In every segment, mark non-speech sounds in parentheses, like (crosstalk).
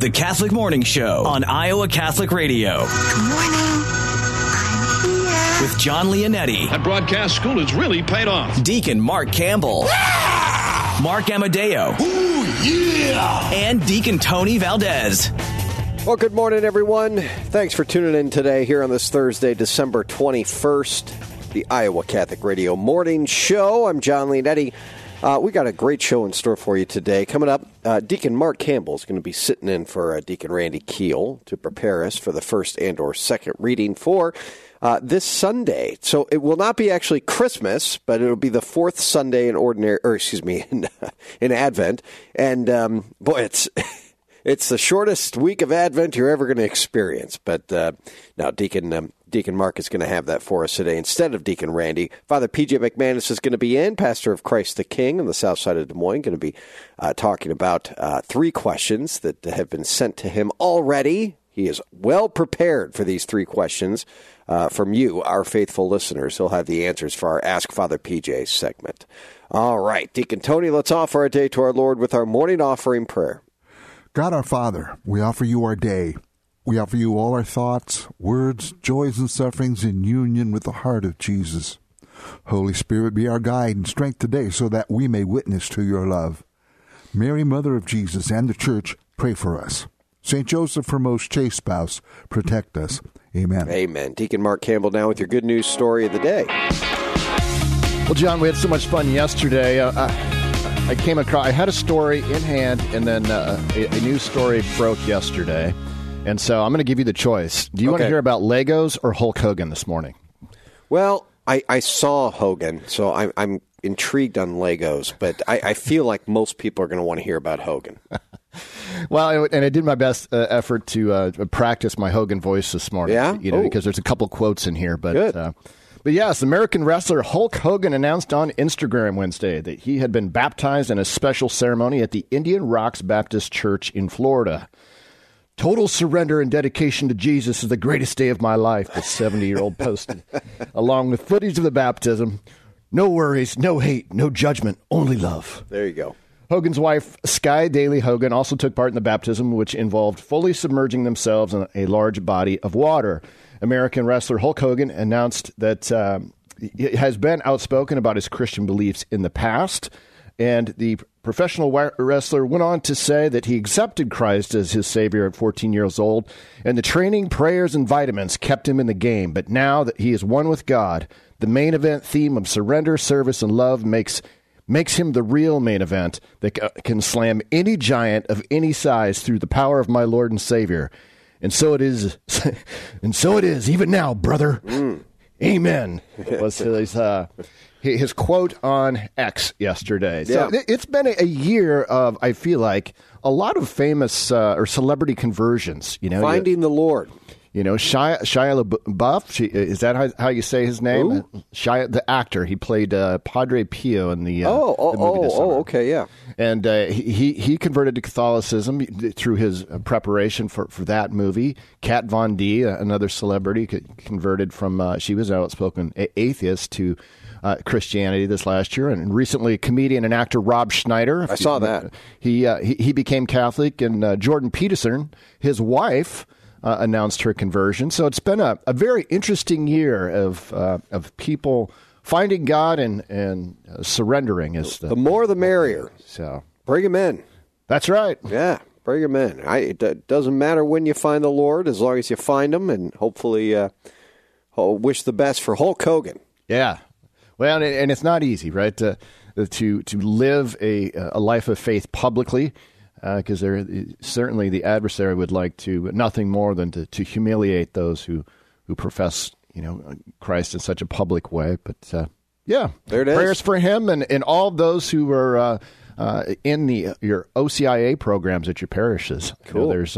The Catholic Morning Show on Iowa Catholic Radio. Good morning. I'm here. With Jon Leonetti. That broadcast school has really paid off. Deacon Mark Campbell. Yeah! Mark Amadeo. Ooh, yeah! And Deacon Tony Valdez. Well, good morning, everyone. Thanks for tuning in today here on this Thursday, December 21st, the Iowa Catholic Radio Morning Show. I'm Jon Leonetti. Uh, we got a great show in store for you today. Coming up, uh, Deacon Mark Campbell is going to be sitting in for uh, Deacon Randy Keel to prepare us for the first and or second reading for uh, this Sunday. So it will not be actually Christmas, but it'll be the fourth Sunday in ordinary, or excuse me, (laughs) in, in Advent. And um, boy, it's. (laughs) It's the shortest week of Advent you're ever going to experience. But uh, now, Deacon um, Deacon Mark is going to have that for us today instead of Deacon Randy. Father PJ McManus is going to be in, pastor of Christ the King on the south side of Des Moines, going to be uh, talking about uh, three questions that have been sent to him already. He is well prepared for these three questions uh, from you, our faithful listeners. He'll have the answers for our Ask Father PJ segment. All right, Deacon Tony, let's offer our day to our Lord with our morning offering prayer. God our Father, we offer you our day. We offer you all our thoughts, words, joys, and sufferings in union with the heart of Jesus. Holy Spirit, be our guide and strength today so that we may witness to your love. Mary, Mother of Jesus, and the Church, pray for us. St. Joseph, her most chaste spouse, protect us. Amen. Amen. Deacon Mark Campbell now with your good news story of the day. Well, John, we had so much fun yesterday. Uh, I- I came across, I had a story in hand, and then uh, a, a news story broke yesterday. And so I'm going to give you the choice. Do you want to hear about Legos or Hulk Hogan this morning? Well, I, I saw Hogan, so I'm, I'm intrigued on Legos, but I, I feel like most people are going to want to hear about Hogan. (laughs) Well, and I did my best uh, effort to uh, practice my Hogan voice this morning. Yeah? you know, Ooh. because there's a couple quotes in here. But Good. Uh, but yes, American wrestler Hulk Hogan announced on Instagram Wednesday that he had been baptized in a special ceremony at the Indian Rocks Baptist Church in Florida. Total surrender and dedication to Jesus is the greatest day of my life, the 70 year old (laughs) posted, along with footage of the baptism. No worries, no hate, no judgment, only love. There you go. Hogan's wife, Sky Daily Hogan, also took part in the baptism, which involved fully submerging themselves in a large body of water. American wrestler Hulk Hogan announced that um, he has been outspoken about his Christian beliefs in the past. And the professional wrestler went on to say that he accepted Christ as his Savior at 14 years old, and the training, prayers, and vitamins kept him in the game. But now that he is one with God, the main event theme of surrender, service, and love makes makes him the real main event that can slam any giant of any size through the power of my Lord and Savior. And so it is, (laughs) and so it is, even now, brother. Amen. (laughs) Was his uh, his quote on X yesterday. So Yeah. it- it's been a, year of I feel like a lot of famous uh, or celebrity conversions. You know, Finding the Lord. you know, Shia, Shia LaBeouf, she, is that how, how you say his name? Shia, the actor. He played uh, Padre Pio in the, uh, Oh, oh, the movie oh, oh, okay, yeah. And uh, he he converted to Catholicism through his preparation for, for that movie. Kat Von D, uh, another celebrity, converted from uh, she was an outspoken atheist to uh, Christianity this last year, and recently comedian and actor Rob Schneider. I saw that. He uh, he, he became Catholic, and uh, Jordan Peterson, his wife. Uh, announced her conversion, so it's been a, a very interesting year of uh, of people finding God and and uh, surrendering. Is the, The more the merrier. so Bring him in. that's right. Yeah, bring him in. I, it doesn't matter when you find the Lord, as long as you find him, and hopefully, uh, wish the best for Hulk Hogan. Yeah. Well, and, and it's not easy, right? To to to live a a life of faith publicly, because there certainly the adversary would like to nothing more than to, to humiliate those who who profess you know Christ in such a public way. But uh, yeah, There it is. Prayers for him and and all those who are. Uh, uh, in the your OCIA programs at your parishes, You know, Cool. there's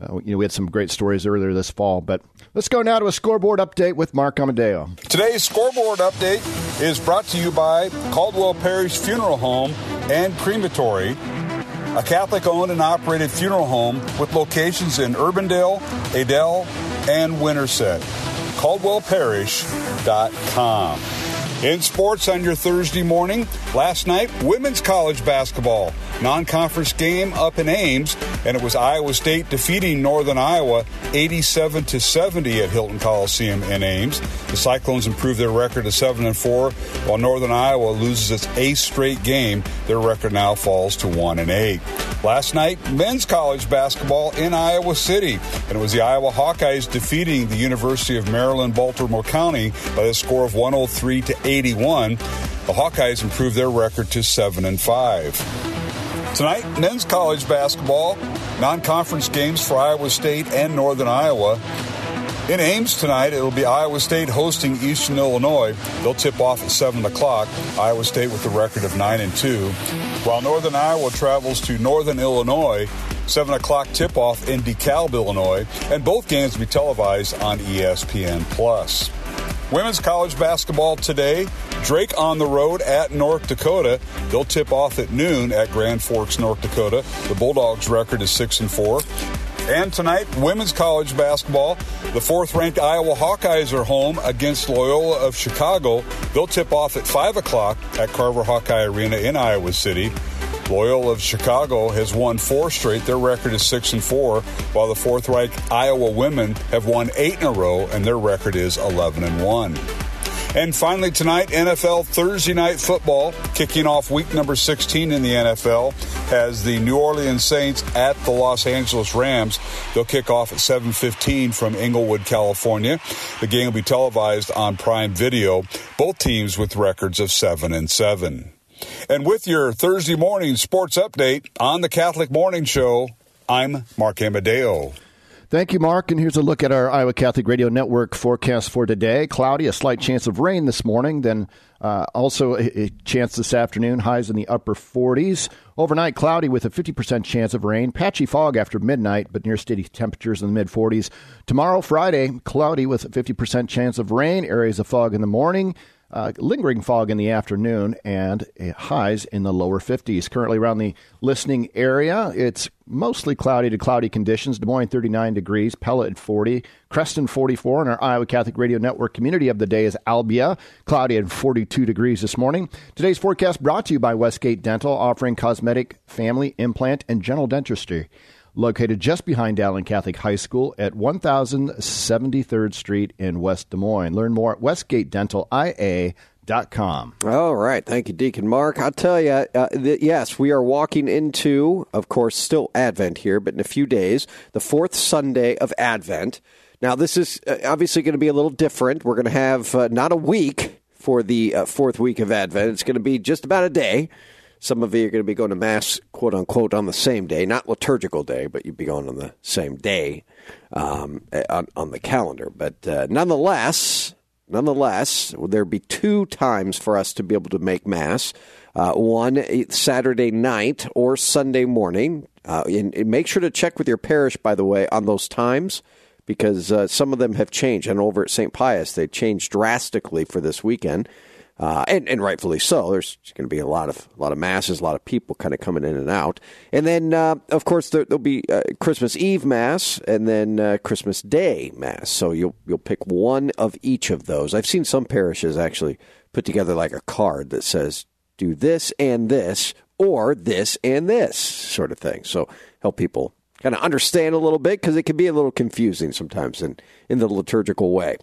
uh, you know we had some great stories earlier this fall, but let's go now to a scoreboard update with Mark Amadeo. Today's scoreboard update is brought to you by Caldwell Parrish Funeral Home and Crematory, a Catholic owned and operated funeral home with locations in Urbandale, Adel, and Winterset. CaldwellParrish.com. In sports on your Thursday morning, last night, women's college basketball. Non conference game up in Ames, and it was Iowa State defeating Northern Iowa 87 to 70 at Hilton Coliseum in Ames. The Cyclones improved their record to 7 and 4, while Northern Iowa loses its eighth straight game. Their record now falls to 1 and 8. Last night, men's college basketball in Iowa City, and it was the Iowa Hawkeyes defeating the University of Maryland Baltimore County by a score of 103 to 81. The Hawkeyes improved their record to 7 and 5. Tonight, men's college basketball, non-conference games for Iowa State and Northern Iowa. In Ames tonight, it'll be Iowa State hosting Eastern Illinois. They'll tip off at 7 o'clock. Iowa State with a record of 9 and 2. While Northern Iowa travels to Northern Illinois, 7 o'clock tip off in DeKalb, Illinois, and both games will be televised on ESPN. Plus. Women's college basketball today. Drake on the road at North Dakota. They'll tip off at noon at Grand Forks, North Dakota. The Bulldogs' record is 6 and 4. And tonight, women's college basketball. The fourth ranked Iowa Hawkeyes are home against Loyola of Chicago. They'll tip off at 5 o'clock at Carver Hawkeye Arena in Iowa City. Loyola of Chicago has won four straight. Their record is six and four, while the fourth ranked Iowa women have won eight in a row, and their record is 11 and one. And finally, tonight, NFL Thursday Night Football, kicking off week number 16 in the NFL, has the New Orleans Saints at the Los Angeles Rams. They'll kick off at 7:15 from Inglewood, California. The game will be televised on Prime Video. Both teams with records of seven and seven. And with your Thursday morning sports update on the Catholic Morning Show, I'm Mark Amadeo. Thank you, Mark. And here's a look at our Iowa Catholic Radio Network forecast for today. Cloudy, a slight chance of rain this morning, then uh, also a, a, chance this afternoon, highs in the upper 40s. Overnight, cloudy with a 50% chance of rain. Patchy fog after midnight, but near steady temperatures in the mid 40s. Tomorrow, Friday, cloudy with a 50% chance of rain, areas of fog in the morning. Uh, lingering fog in the afternoon and highs in the lower 50s. Currently around the listening area, it's mostly cloudy to cloudy conditions. Des Moines 39 degrees, Pella at 40, Creston 44, and our Iowa Catholic Radio Network community of the day is Albia, cloudy at 42 degrees this morning. Today's forecast brought to you by Westgate Dental, offering cosmetic, family, implant, and general dentistry located just behind Dowling Catholic High School at 1073rd Street in West Des Moines. Learn more at westgatedentalia.com. All right. Thank you, Deacon Mark. I'll tell you, uh, th- yes, we are walking into, of course, still Advent here, but in a few days, the fourth Sunday of Advent. Now, this is uh, obviously going to be a little different. We're going to have uh, not a week for the uh, fourth week of Advent, it's going to be just about a day. Some of you are going to be going to Mass, quote unquote, on the same day, not liturgical day, but you'd be going on the same day um, on, on, the calendar. But uh, nonetheless, nonetheless, there'll be two times for us to be able to make Mass. Uh, one Saturday night or Sunday morning. Uh, and, and, make sure to check with your parish, by the way, on those times because uh, some of them have changed. And over at St. Pius, they changed drastically for this weekend uh, and, and rightfully so. There's going to be a lot of a lot of masses, a lot of people kind of coming in and out, and then uh, of course there, will be uh, Christmas Eve mass and then uh, Christmas Day mass. So you'll you'll pick one of each of those. I've seen some parishes actually put together like a card that says do this and this or this and this sort of thing. So help people kind of understand a little bit because it can be a little confusing sometimes in in the liturgical way.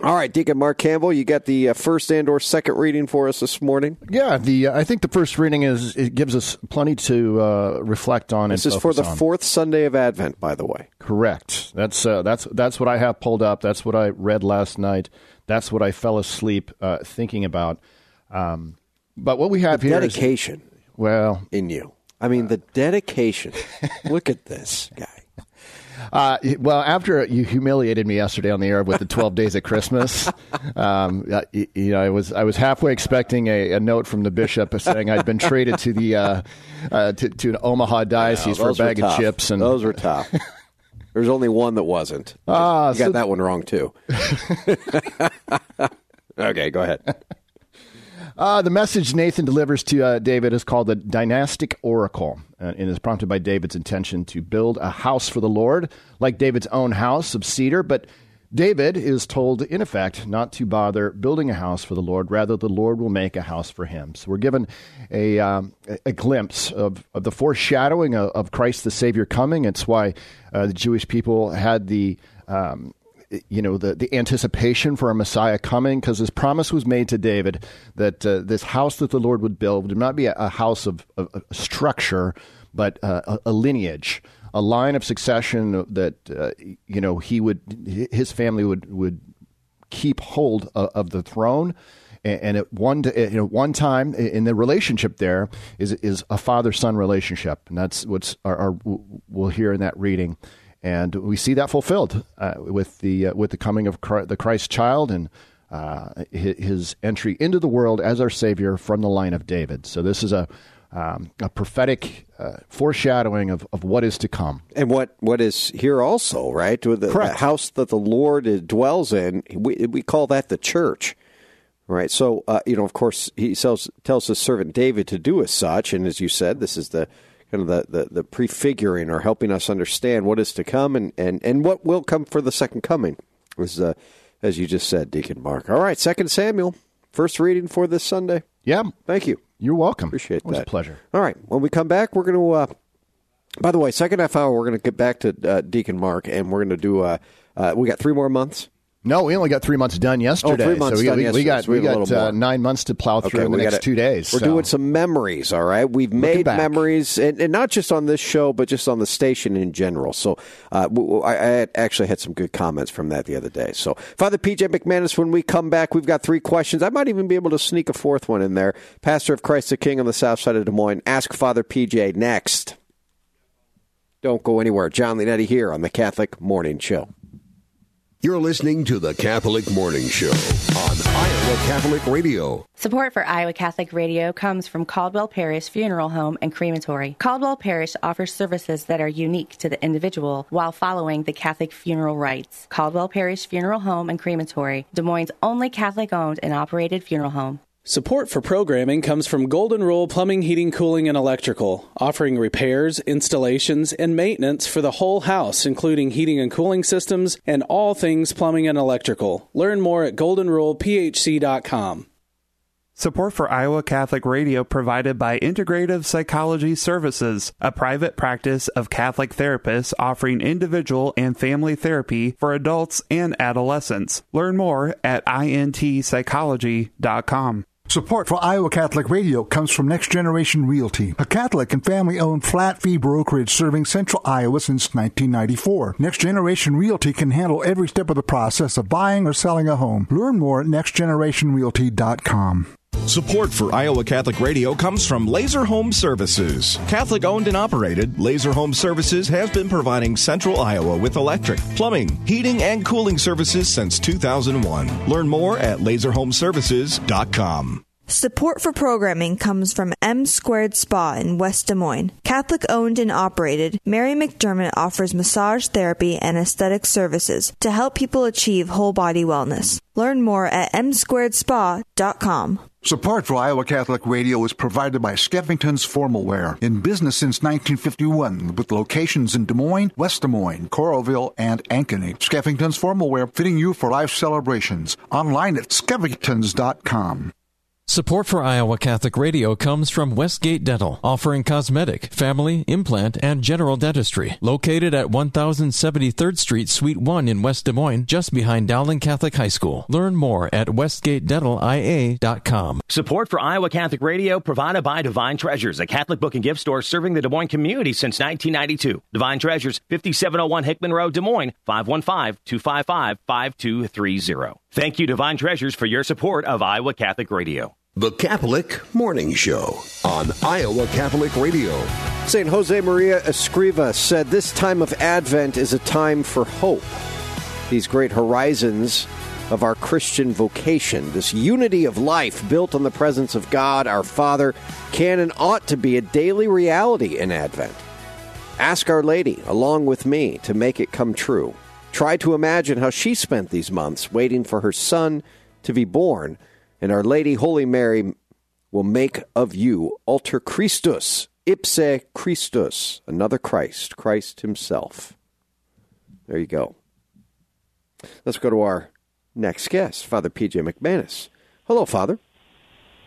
All right, Deacon Mark Campbell, you got the uh, first and or second reading for us this morning. Yeah, the uh, I think the first reading is it gives us plenty to uh, reflect on. This is for the on. fourth Sunday of Advent, by the way. Correct. That's uh, that's that's what I have pulled up. That's what I read last night. That's what I fell asleep uh, thinking about. Um, but what we have the here dedication. Is, well, in you. I mean, the dedication. (laughs) Look at this guy. Uh, well, after you humiliated me yesterday on the air with the 12 (laughs) days of Christmas, um, you, you, know, I was I was halfway expecting a, a, note from the bishop saying I'd been traded to the uh, uh, to, to an Omaha diocese for a bag of chips, and those were tough. (laughs) There's only one that wasn't. Ah, you got so that one wrong too. (laughs) okay, go ahead. Uh, the message Nathan delivers to uh, David is called the dynastic oracle uh, and is prompted by David's intention to build a house for the Lord, like David's own house of cedar. But David is told, in effect, not to bother building a house for the Lord. Rather, the Lord will make a house for him. So we're given a, um, a glimpse of, of the foreshadowing of, of, Christ the Savior coming. It's why uh, the Jewish people had the. Um, you know the, the anticipation for a Messiah coming because this promise was made to David that uh, this house that the Lord would build would not be a, a house of, of, structure, but uh, a, a, lineage, a line of succession that uh, you know he would his family would would keep hold of, of the throne. And at one, you know, one time in the relationship there is is a father son relationship, and that's what's our, our, we'll hear in that reading, and we see that fulfilled uh, with the uh, with the coming of Christ, the Christ child and uh, his entry into the world as our Savior from the line of David. So this is a um, a prophetic uh, foreshadowing of, of what is to come. And what, what is here also, right? With the, the, house that the Lord dwells in, we, we call that the church, right? So, uh, you know, of course, he tells, tells his servant David to do as such. And as you said, this is the kind of the, the, the prefiguring or helping us understand what is to come and, and, and what will come for the second coming, as, uh, as you just said, Deacon Mark. All right, Second Samuel, first reading for this Sunday. Yeah. Thank you. You're welcome. Appreciate it was that. a pleasure. All right. When we come back, we're going to. Uh, by the way, second half hour, we're going to get back to uh, Deacon Mark, and we're going to do. Uh, uh, we got three more months. No, we only got three months done yesterday. Oh, three months so we, done we, yesterday. we got so we, we got uh, nine months to plow through okay, in the next gotta, two days. We're so. doing some memories. All right, we've Looking made back. memories, and, and, not just on this show, but just on the station in general. So uh, I, I actually had some good comments from that the other day. So Father PJ McManus, when we come back, we've got three questions. I might even be able to sneak a fourth one in there. Pastor of Christ the King on the south side of Des Moines. Ask Father PJ next. Don't go anywhere. Jon Leonetti here on the Catholic Morning Show. You're listening to the Catholic Morning Show on Iowa Catholic Radio. Support for Iowa Catholic Radio comes from Caldwell Parrish Funeral Home and Crematory. Caldwell Parrish offers services that are unique to the individual while following the Catholic funeral rites. Caldwell Parrish Funeral Home and Crematory, Des Moines' only Catholic owned and operated funeral home. Support for programming comes from Golden Rule Plumbing, Heating, Cooling, and Electrical, offering repairs, installations, and maintenance for the whole house, including heating and cooling systems and all things plumbing and electrical. Learn more at goldenrulephc.com. Support for Iowa Catholic Radio provided by Integrative Psychology Services, a private practice of Catholic therapists offering individual and family therapy for adults and adolescents. Learn more at intpsychology.com. Support for Iowa Catholic Radio comes from Next Generation Realty, a Catholic and family owned flat fee brokerage serving central Iowa since 1994. Next Generation Realty can handle every step of the process of buying or selling a home. Learn more at nextgenerationrealty.com. Support for Iowa Catholic Radio comes from Laser Home Services. Catholic owned and operated, Laser Home Services has been providing Central Iowa with electric, plumbing, heating, and cooling services since 2001. Learn more at laserhomeservices.com. Support for programming comes from M Squared Spa in West Des Moines. Catholic owned and operated, Mary McDermott offers massage therapy and aesthetic services to help people achieve whole body wellness. Learn more at msquaredspa.com. Support for Iowa Catholic Radio is provided by Skeffington's Formal Wear, in business since 1951, with locations in Des Moines, West Des Moines, Coralville, and Ankeny. Skeffington's Formal Wear, fitting you for life celebrations. Online at skeffingtons.com. Support for Iowa Catholic Radio comes from Westgate Dental, offering cosmetic, family, implant, and general dentistry. Located at 1073rd Street, Suite 1 in West Des Moines, just behind Dowling Catholic High School. Learn more at westgatedentalia.com. Support for Iowa Catholic Radio provided by Divine Treasures, a Catholic book and gift store serving the Des Moines community since 1992. Divine Treasures, 5701 Hickman Road, Des Moines, 515-255-5230. Thank you, Divine Treasures, for your support of Iowa Catholic Radio. The Catholic Morning Show on Iowa Catholic Radio. St. Jose Maria Escriva said this time of Advent is a time for hope. These great horizons of our Christian vocation, this unity of life built on the presence of God, our Father, can and ought to be a daily reality in Advent. Ask Our Lady, along with me, to make it come true. Try to imagine how she spent these months waiting for her son to be born, and Our Lady Holy Mary will make of you alter Christus, ipse Christus, another Christ, Christ Himself. There you go. Let's go to our next guest, Father PJ McManus. Hello, Father.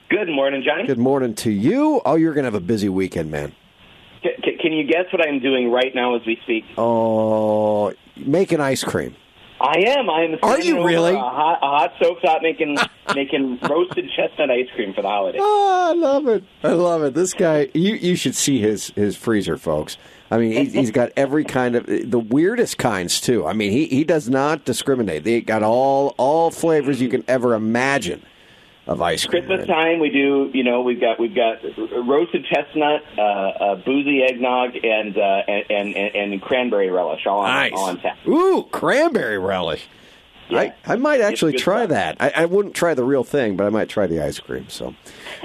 Good morning, Johnny. Good morning to you. Oh, you're going to have a busy weekend, man. C- c- can you guess what I'm doing right now as we speak? Oh, making ice cream. I am. I am. Are you really? A hot, a hot stove top making (laughs) making roasted chestnut ice cream for the holidays. Oh, ah, I love it. I love it. This guy, you you should see his his freezer, folks. I mean, he's, he's got every kind of the weirdest kinds too. I mean, he he does not discriminate. They got all all flavors you can ever imagine of ice cream. Christmas time, we do. You know, we've got we've got roasted chestnut, uh, uh, boozy eggnog, and, uh, and and and cranberry relish all on Nice. all on tap. Ooh, cranberry relish. I, I might actually try that. I, I wouldn't try the real thing, but I might try the ice cream. So,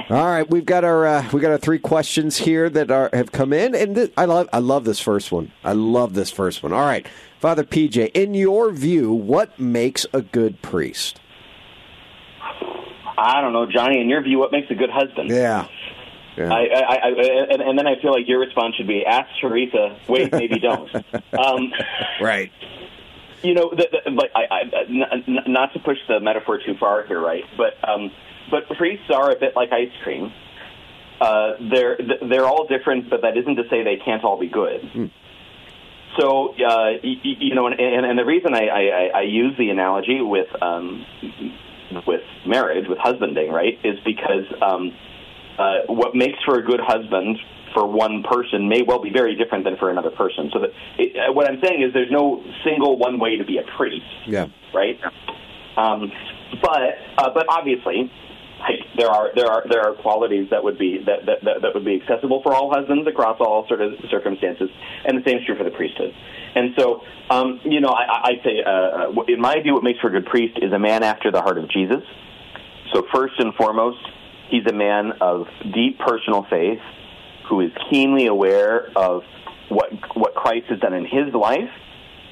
all right, we've got our uh, we got our three questions here that are have come in, and th- I love I love this first one. I love this first one. All right, Father PJ, in your view, what makes a good priest? I don't know, Johnny. In your view, what makes a good husband? Yeah. Yeah. I, I, I, and, and then I feel like your response should be ask Teresa. Wait, maybe don't. (laughs) Um, right. You know, the, the, like I, I, n- n- not to push the metaphor too far here, right? But um, but priests are a bit like ice cream. Uh, they're they're all different, but that isn't to say they can't all be good. So uh, y- y- you know, and, and, and the reason I, I, I use the analogy with um, with marriage, with husbanding, right, is because um, uh, what makes for a good husband for one person may well be very different than for another person. So that it, uh, what I'm saying is there's no single one way to be a priest, Yeah. right? Um, but uh, but obviously. Like, there are there are there are qualities that would be that, that, that, that would be accessible for all husbands across all sort of circumstances, and the same is true for the priesthood. And so, um, you know, I, I- say, uh, uh, in my view, what makes for a good priest is a man after the heart of Jesus. So first and foremost, he's a man of deep personal faith who is keenly aware of what what Christ has done in his life,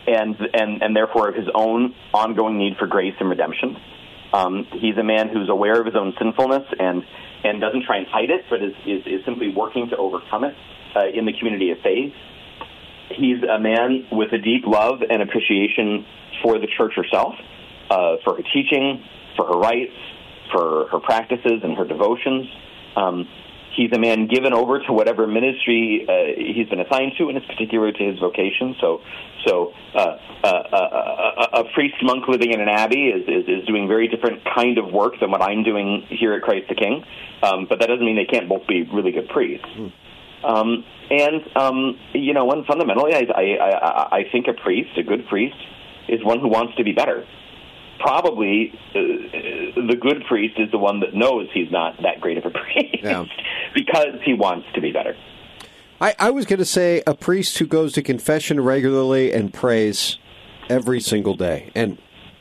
and and and therefore of his own ongoing need for grace and redemption. Um, he's a man who's aware of his own sinfulness and and doesn't try and hide it, but is is, is simply working to overcome it uh, in the community of faith. He's a man with a deep love and appreciation for the church herself, uh, for her teaching, for her rites, for her practices and her devotions. Um, he's a man given over to whatever ministry uh, he's been assigned to, and it's particular to his vocation. So, so uh, uh, uh, a, a priest monk living in an abbey is, is, is doing very different kind of work than what I'm doing here at Christ the King. Um, but that doesn't mean they can't both be really good priests. Um, and um, you know, one fundamentally, I, I, I, I think a priest, a good priest, is one who wants to be better. Probably, uh, the good priest is the one that knows he's not that great of a (laughs) priest because he wants to be better. I, I was going to say a priest who goes to confession regularly and prays every single day, and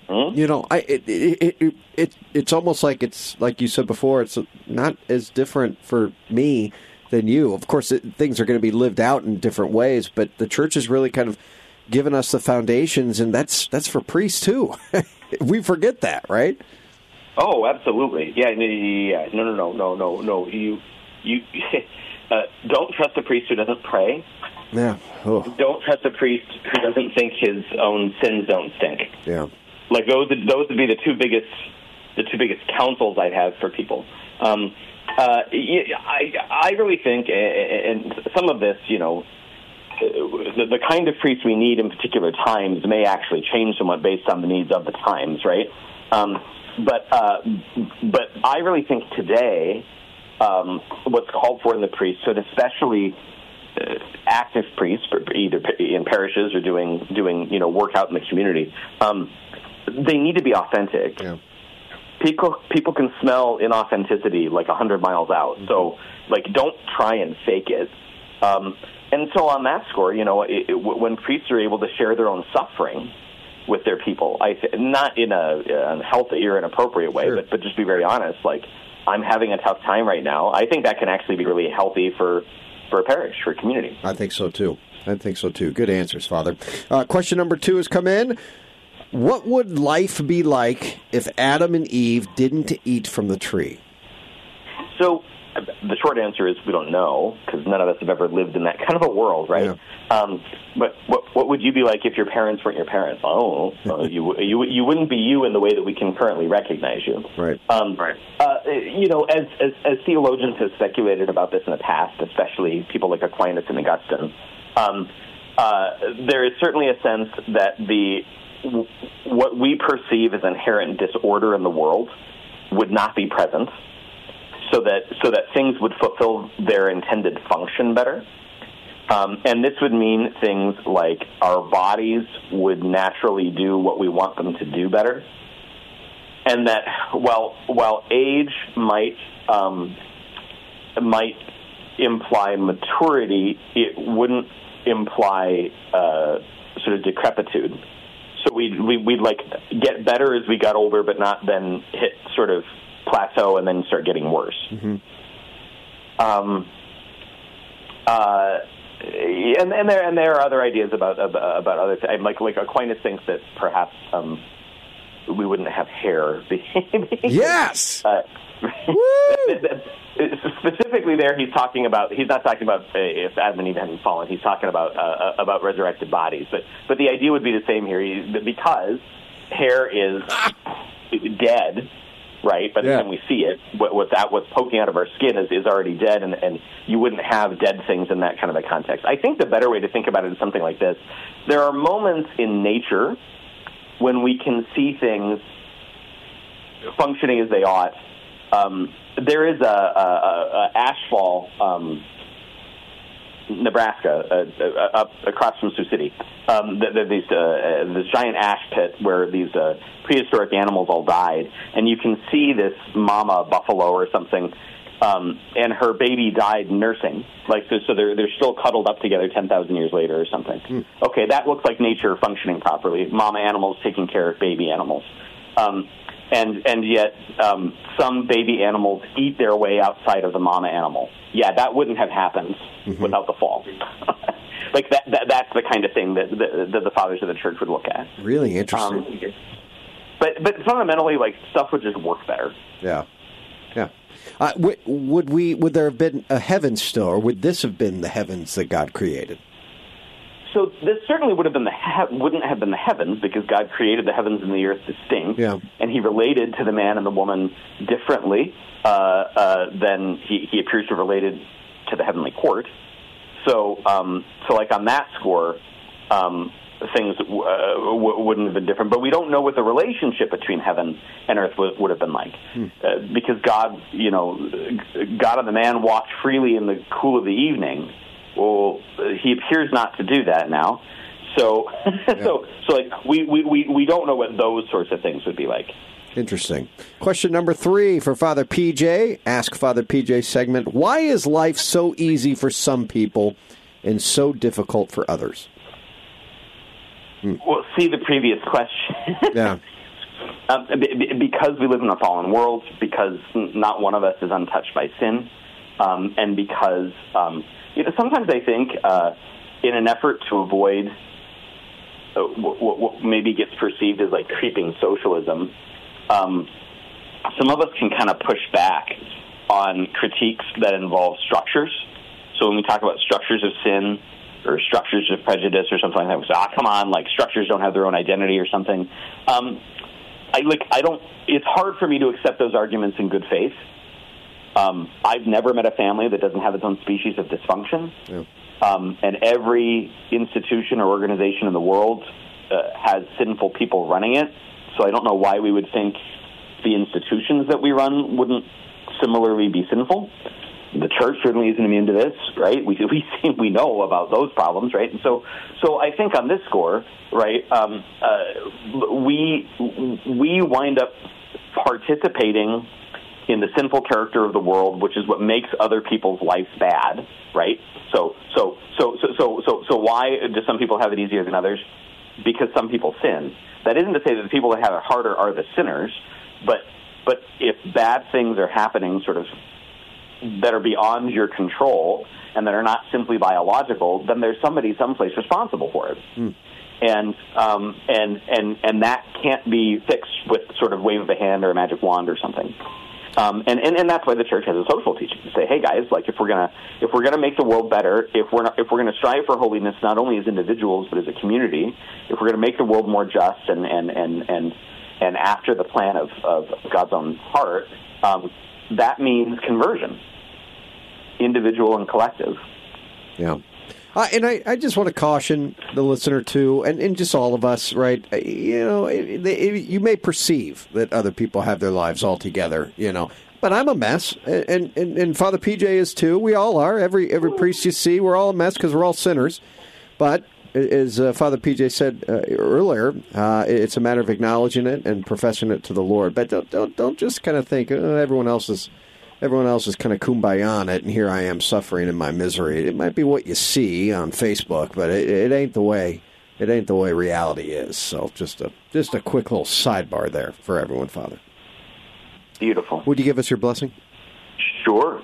you know, I it, it, it, it, it it's almost like it's like you said before. It's not as different for me than you. Of course, it, things are going to be lived out in different ways, but the church has really kind of given us the foundations, and that's that's for priests too. (laughs) we forget that, right? Oh, absolutely. Yeah, yeah, yeah. No, no, no, no, no, no. You, you, (laughs) uh, don't trust a priest who doesn't pray. Yeah. Oh, Don't trust a priest who doesn't think his own sins don't stink. yeah. Like those, those would be the two biggest, the two biggest counsels I'd have for people. Um, uh, I, I really think, and some of this, you know, the, the kind of priest we need in particular times may actually change somewhat based on the needs of the times, right? Um, but uh, but I really think today um, what's called for in the priesthood, especially uh, active priests, either in parishes or doing doing you know work out in the community, um, they need to be authentic. People people can smell inauthenticity like a hundred miles out. So like, don't try and fake it. Um, and so on that score, you know, it, it, when priests are able to share their own suffering with their people, I th- not in a, a healthy or inappropriate way, but but just be very honest. Like, I'm having a tough time right now. I think that can actually be really healthy for for a parish, for a community. I think so too. I think so too. Good answers, Father. Uh, question number two has come in. What would life be like if Adam and Eve didn't eat from the tree? So, the short answer is we don't know because none of us have ever lived in that kind of a world, right? Um, but what what would you be like if your parents weren't your parents? Oh, you you you wouldn't be you in the way that we can currently recognize you. Right. Um, right. Uh, you know, as, as as theologians have speculated about this in the past, especially people like Aquinas and Augustine, um, uh, there is certainly a sense that the what we perceive as inherent disorder in the world would not be present, so that so that things would fulfill their intended function better. Um, and this would mean things like our bodies would naturally do what we want them to do better, and that while while age might um, might imply maturity, it wouldn't imply uh, sort of decrepitude. So we'd, we, we'd like get better as we got older, but not then hit sort of plateau and then start getting worse. Um, uh, and, and there and there are other ideas about about, about other things. Like like Aquinas thinks that perhaps um, we wouldn't have hair. (laughs) yes. Uh, (laughs) (laughs) specifically, there he's talking about. He's not talking about uh, if Adam and Eve hadn't fallen. He's talking about uh, about resurrected bodies. But but the idea would be the same here he, because hair is dead. Right, by the time we see it, what, what that what's poking out of our skin is, is already dead, and, and you wouldn't have dead things in that kind of a context. I think the better way to think about it is something like this: there are moments in nature when we can see things functioning as they ought. Um, there is a, a, a, a ashfall, um, Nebraska, uh, uh, up across from Sioux City. Um, th- th- these uh, this giant ash pit where these uh, prehistoric animals all died, and you can see this mama buffalo or something. Um, and her baby died nursing, like so. So they're they're still cuddled up together ten thousand years later or something. Okay, that looks like nature functioning properly. Mama animals taking care of baby animals. Um, and and yet um, some baby animals eat their way outside of the mama animal. Yeah, that wouldn't have happened without the fall. (laughs) like that, that that's the kind of thing that the, that the fathers of the church would look at. Really interesting. Um, but but fundamentally, like stuff would just work better. Yeah, yeah. Uh, w- would we? Would there have been a heavens still, or would this have been the heavens that God created? So this certainly would have been the he- wouldn't have been the heavens because God created the heavens and the earth distinct, Yeah. and He related to the man and the woman differently uh, uh, than he, he appears to have related to the heavenly court. So, um, so like on that score, um, things uh, w- wouldn't have been different. But we don't know what the relationship between heaven and earth would, would have been like, uh, because God, you know, God and the man walked freely in the cool of the evening. Well, he appears not to do that now. So, (laughs) so, so like we, we, we, we don't know what those sorts of things would be like. Interesting. Question number three for Father PJ. Ask Father PJ segment. Why is life so easy for some people and so difficult for others? Well, see the previous question. (laughs) Yeah. Um, because we live in a fallen world, because not one of us is untouched by sin, um, and because um, you know, sometimes I think uh, in an effort to avoid uh, what, what, maybe gets perceived as like creeping socialism, um, some of us can kind of push back on critiques that involve structures. So when we talk about structures of sin or structures of prejudice or something like that, we say, "Ah, come on, like structures don't have their own identity or something." Um, I like I don't. It's hard for me to accept those arguments in good faith. Um, I've never met a family that doesn't have its own species of dysfunction, um, and every institution or organization in the world uh, has sinful people running it. So I don't know why we would think the institutions that we run wouldn't similarly be sinful. The church certainly isn't immune to this, right? We (laughs) we we know about those problems, right? And so so I think on this score, right, um, uh, we we wind up participating in the sinful character of the world, which is what makes other people's lives bad, right? So so so so so so, so why do some people have it easier than others? Because some people sin. That isn't to say that the people that have it harder are the sinners, but but if bad things are happening, sort of that are beyond your control and that are not simply biological, then there's somebody someplace responsible for it. And um, and and and that can't be fixed with sort of wave of a hand or a magic wand or something. Um, and, and and that's why the church has a social teaching to say, hey guys, like if we're gonna if we're gonna make the world better, if we're not, if we're gonna strive for holiness not only as individuals but as a community, if we're gonna make the world more just and and and and and after the plan of, of God's own heart, um, that means conversion, individual and collective. Yeah. Uh, and I, I just want to caution the listener too, and, and just all of us, right? Uh, You know, it, it, you may perceive that other people have their lives all together, you know, but I'm a mess, and, and, and Father PJ is too. We all are. Every every priest you see, we're all a mess because we're all sinners. But as uh, Father PJ said uh, earlier, uh, it's a matter of acknowledging it and professing it to the Lord. But don't don't, don't just kind of think oh, everyone else is everyone else is kind of kumbaya on it, and here I am suffering in my misery. It might be what you see on Facebook, but it, it ain't the way it ain't the way reality is. So just a just a quick little sidebar there for everyone, Father. Beautiful. Would you give us your blessing? Sure.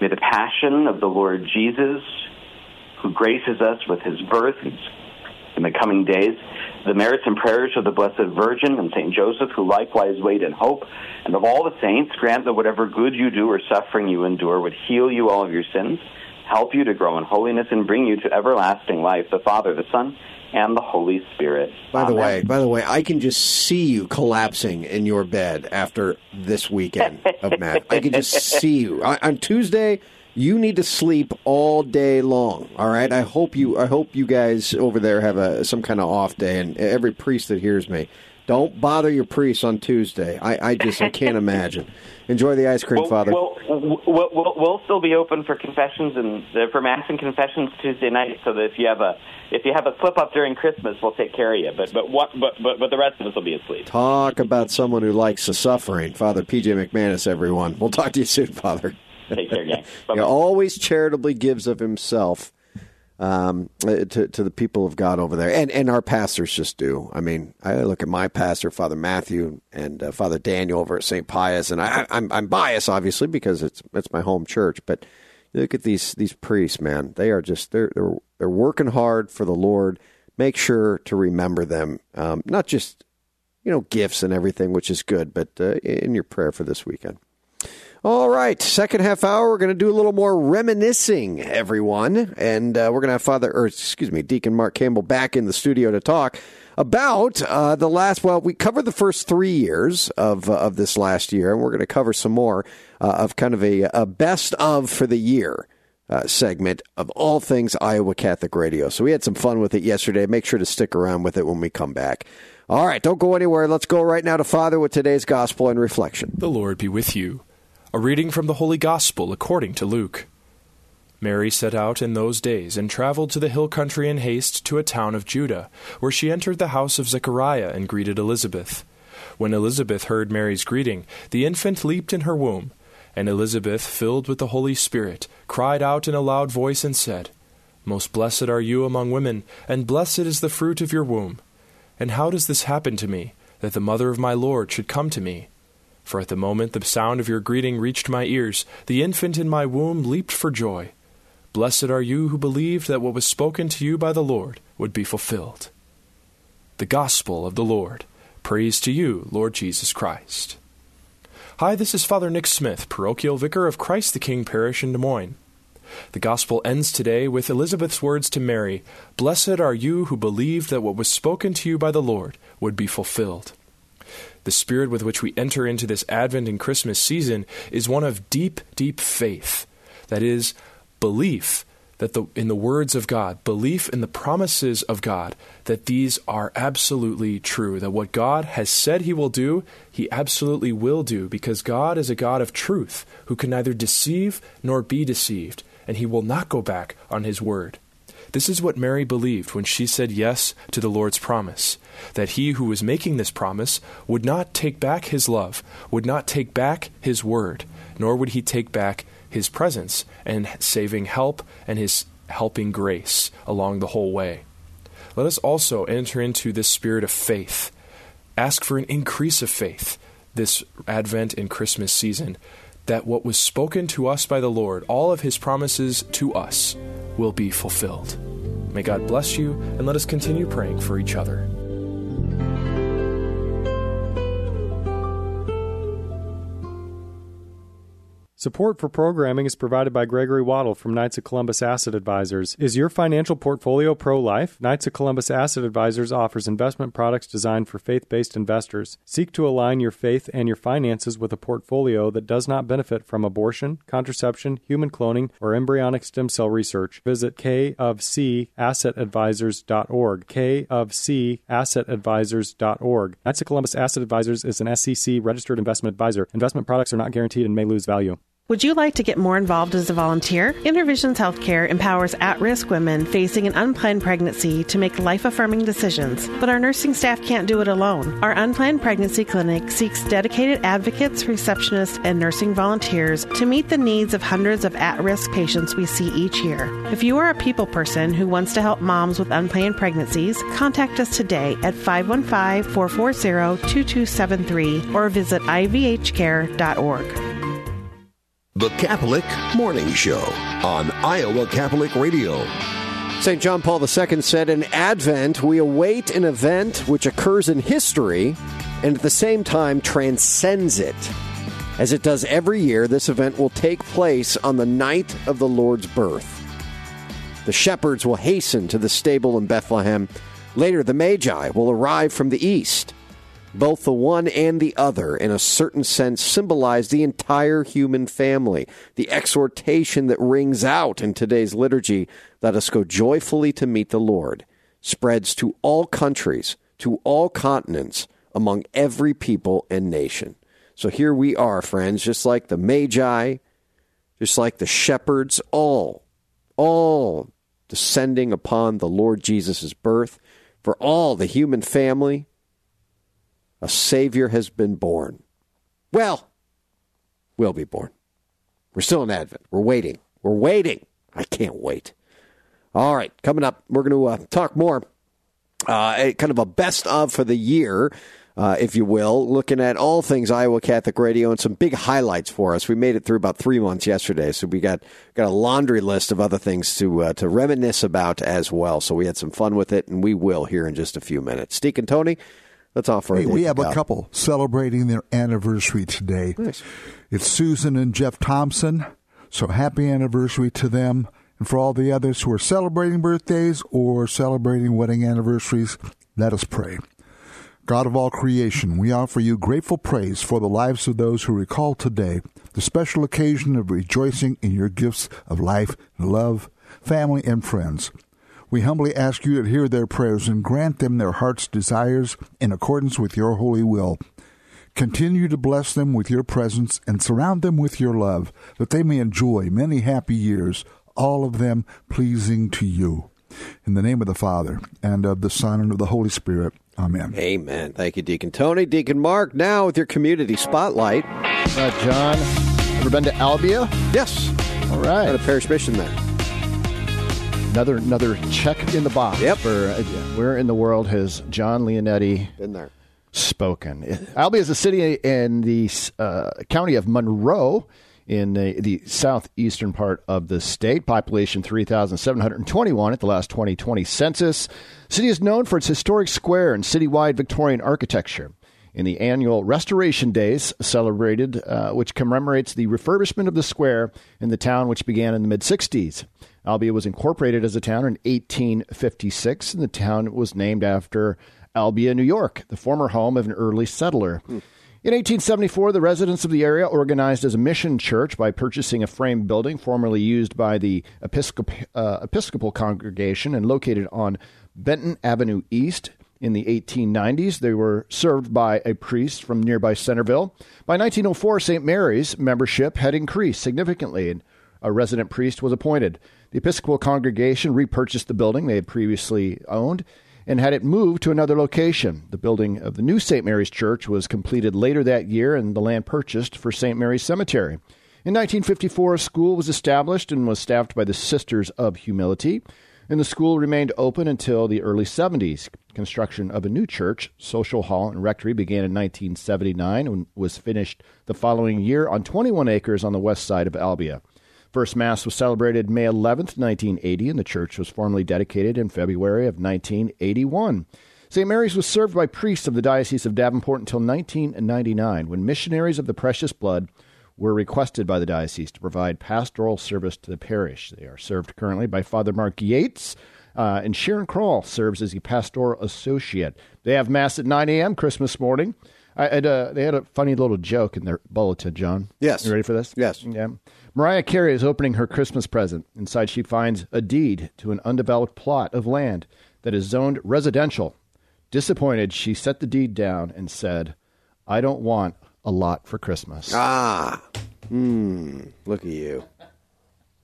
May the passion of the Lord Jesus, who graces us with his birth in the coming days, the merits and prayers of the Blessed Virgin and St. Joseph, who likewise wait in hope, and of all the saints, grant that whatever good you do or suffering you endure would heal you all of your sins, help you to grow in holiness, and bring you to everlasting life, the Father, the Son, and the Holy Spirit. By the way, by the way, I can just see you collapsing in your bed after this weekend of Matt. I can just (laughs) see you on Tuesday. You need to sleep all day long. All right. I hope you. I hope you guys over there have a some kind of off day. And every priest that hears me, don't bother your priest on Tuesday. I, I just I can't imagine. (laughs) Enjoy the ice cream, We'll, Father. we'll, we'll, we'll, we'll still be open for confessions and uh, for mass and confessions Tuesday night. So that if you have a if you have a slip up during Christmas, we'll take care of you. But but what but but, but the rest of us will be asleep. Talk about someone who likes the suffering, Father PJ McManus. Everyone, we'll talk to you soon, Father. Take care, gang. (laughs) He always charitably gives of himself um, uh, to to the people of God over there, and and our pastors just do. I mean, I look at my pastor, Father Matthew, and uh, Father Daniel over at St. Pius, and I, I'm I'm biased, obviously, because it's it's my home church, but. Look at these these priests, man. They are just they're they're they're working hard for the Lord. Make sure to remember them, um, not just you know gifts and everything, which is good, but uh, in your prayer for this weekend. All right, second half hour, we're going to do a little more reminiscing, everyone, and uh, we're going to have Father, or excuse me, Deacon Mark Campbell back in the studio to talk about uh, the last. Well, we covered the first three years of uh, of this last year, and we're going to cover some more uh, of kind of a, a best of for the year. Uh, segment of all things Iowa Catholic Radio. So we had some fun with it yesterday. Make sure to stick around with it when we come back. All right, don't go anywhere. Let's go right now to Father with today's gospel and reflection. The Lord be with you. A reading from the Holy Gospel according to Luke. Mary set out in those days and traveled to the hill country in haste to a town of Judah, where she entered the house of Zechariah and greeted Elizabeth. When Elizabeth heard Mary's greeting, the infant leaped in her womb, and Elizabeth, filled with the Holy Spirit, cried out in a loud voice and said, Most blessed are you among women, and blessed is the fruit of your womb. And how does this happen to me, that the mother of my Lord should come to me? For at the moment the sound of your greeting reached my ears, the infant in my womb leaped for joy. Blessed are you who believed that what was spoken to you by the Lord would be fulfilled. The Gospel of the Lord. Praise to you, Lord Jesus Christ. Hi, this is Father Nick Smith, parochial vicar of Christ the King Parish in Des Moines. The Gospel ends today with Elizabeth's words to Mary Blessed are you who believed that what was spoken to you by the Lord would be fulfilled. The spirit with which we enter into this Advent and Christmas season is one of deep, deep faith. That is, belief that the, in the words of God, belief in the promises of God, that these are absolutely true, that what God has said He will do, He absolutely will do, because God is a God of truth who can neither deceive nor be deceived, and He will not go back on His word. This is what Mary believed when she said yes to the Lord's promise that he who was making this promise would not take back his love, would not take back his word, nor would he take back his presence and saving help and his helping grace along the whole way. Let us also enter into this spirit of faith. Ask for an increase of faith this Advent and Christmas season that what was spoken to us by the Lord, all of his promises to us, will be fulfilled. May God bless you, and let us continue praying for each other. Support for programming is provided by Gregory Waddle from Knights of Columbus Asset Advisors. Is your financial portfolio pro life? Knights of Columbus Asset Advisors offers investment products designed for faith based investors. Seek to align your faith and your finances with a portfolio that does not benefit from abortion, contraception, human cloning, or embryonic stem cell research. Visit K of C assetadvisors.org. K of C assetadvisors.org. Knights of Columbus Asset Advisors is an SEC registered investment advisor. Investment products are not guaranteed and may lose value. Would you like to get more involved as a volunteer? InnerVisions Healthcare empowers at risk women facing an unplanned pregnancy to make life affirming decisions, but our nursing staff can't do it alone. Our unplanned pregnancy clinic seeks dedicated advocates, receptionists, and nursing volunteers to meet the needs of hundreds of at risk patients we see each year. If you are a people person who wants to help moms with unplanned pregnancies, contact us today at 515 440 2273 or visit ivhcare.org. The Catholic Morning Show on Iowa Catholic Radio. St. John Paul II said, In Advent, we await an event which occurs in history and at the same time transcends it. As it does every year, this event will take place on the night of the Lord's birth. The shepherds will hasten to the stable in Bethlehem. Later, the Magi will arrive from the east. Both the one and the other, in a certain sense, symbolize the entire human family. The exhortation that rings out in today's liturgy, let us go joyfully to meet the Lord, spreads to all countries, to all continents, among every people and nation. So here we are, friends, just like the Magi, just like the shepherds, all, all descending upon the Lord Jesus' birth. For all the human family, a Savior has been born. Well, will be born. We're still in Advent. We're waiting. We're waiting. I can't wait. All right, coming up, we're going to uh, talk more. Uh, kind of a best of for the year, uh, if you will, looking at all things Iowa Catholic Radio and some big highlights for us. We made it through about three months yesterday, so we got got a laundry list of other things to uh, to reminisce about as well. So we had some fun with it, and we will here in just a few minutes. Steve and Tony, let's offer. Hey, we have a couple celebrating their anniversary today. Nice. It's Susan and Jeff Thompson. So happy anniversary to them. And for all the others who are celebrating birthdays or celebrating wedding anniversaries, let us pray. God of all creation, we offer you grateful praise for the lives of those who recall today the special occasion of rejoicing in your gifts of life, love, family, and friends. We humbly ask you to hear their prayers and grant them their heart's desires in accordance with your holy will. Continue to bless them with your presence and surround them with your love, that they may enjoy many happy years, all of them pleasing to you. In the name of the Father, and of the Son, and of the Holy Spirit. Amen. Amen. Thank you, Deacon Tony. Deacon Mark, now with your community spotlight. Uh, Jon, ever been to Albia? Yes. All right. Had a parish mission there. Another another check in the box. Yep. For uh, where in the world has Jon Leonetti been there? Spoken. Albia is a city in the uh, county of Monroe in the, the southeastern part of the state. Population 3,721 at the last 2020 census. City is known for its historic square and citywide Victorian architecture. In the annual Restoration Days celebrated, uh, which commemorates the refurbishment of the square in the town, which began in the mid 60s. Albia was incorporated as a town in 1856, and the town was named after Albia, New York, the former home of an early settler. In 1874, the residents of the area organized as a mission church by purchasing a frame building formerly used by the Episcopal, uh, Episcopal congregation and located on Benton Avenue East. In the 1890s, they were served by a priest from nearby Centerville. By 1904, St. Mary's membership had increased significantly, and a resident priest was appointed. The Episcopal congregation repurchased the building they had previously owned and had it moved to another location. The building of the new St. Mary's Church was completed later that year and the land purchased for St. Mary's Cemetery. In 1954, a school was established and was staffed by the Sisters of Humility, and the school remained open until the early 70s. Construction of a new church, social hall, and rectory began in 1979 and was finished the following year on 21 acres on the west side of Albia. First Mass was celebrated May 11th, 1980, and the church was formally dedicated in February of 1981. St. Mary's was served by priests of the Diocese of Davenport until 1999, when missionaries of the Precious Blood were requested by the diocese to provide pastoral service to the parish. They are served currently by Father Mark Yates, uh, and Sharon Kroll serves as the pastoral associate. They have Mass at 9 a.m. Christmas morning. I, had, uh, they had a funny little joke in their bulletin, Jon. Yes. You ready for this? Yes. Yeah. Mariah Carey is opening her Christmas present. Inside, she finds a deed to an undeveloped plot of land that is zoned residential. Disappointed, she set the deed down and said, I don't want a lot for Christmas. Ah. Hmm. Look at you.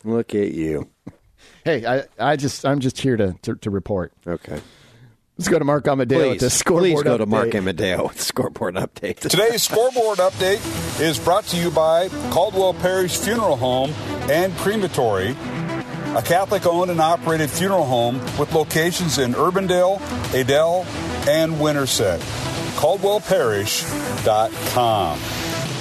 Look at you. (laughs) Hey, I, I just I'm just here to, to, to report. Okay. Let's go to Mark Amadeo Please, with the scoreboard please go to. Mark Amadeo with the scoreboard update. Today's scoreboard update is brought to you by Caldwell Parrish Funeral Home and Crematory, a Catholic owned and operated funeral home with locations in Urbandale, Adel, and Winterset. CaldwellParrish.com.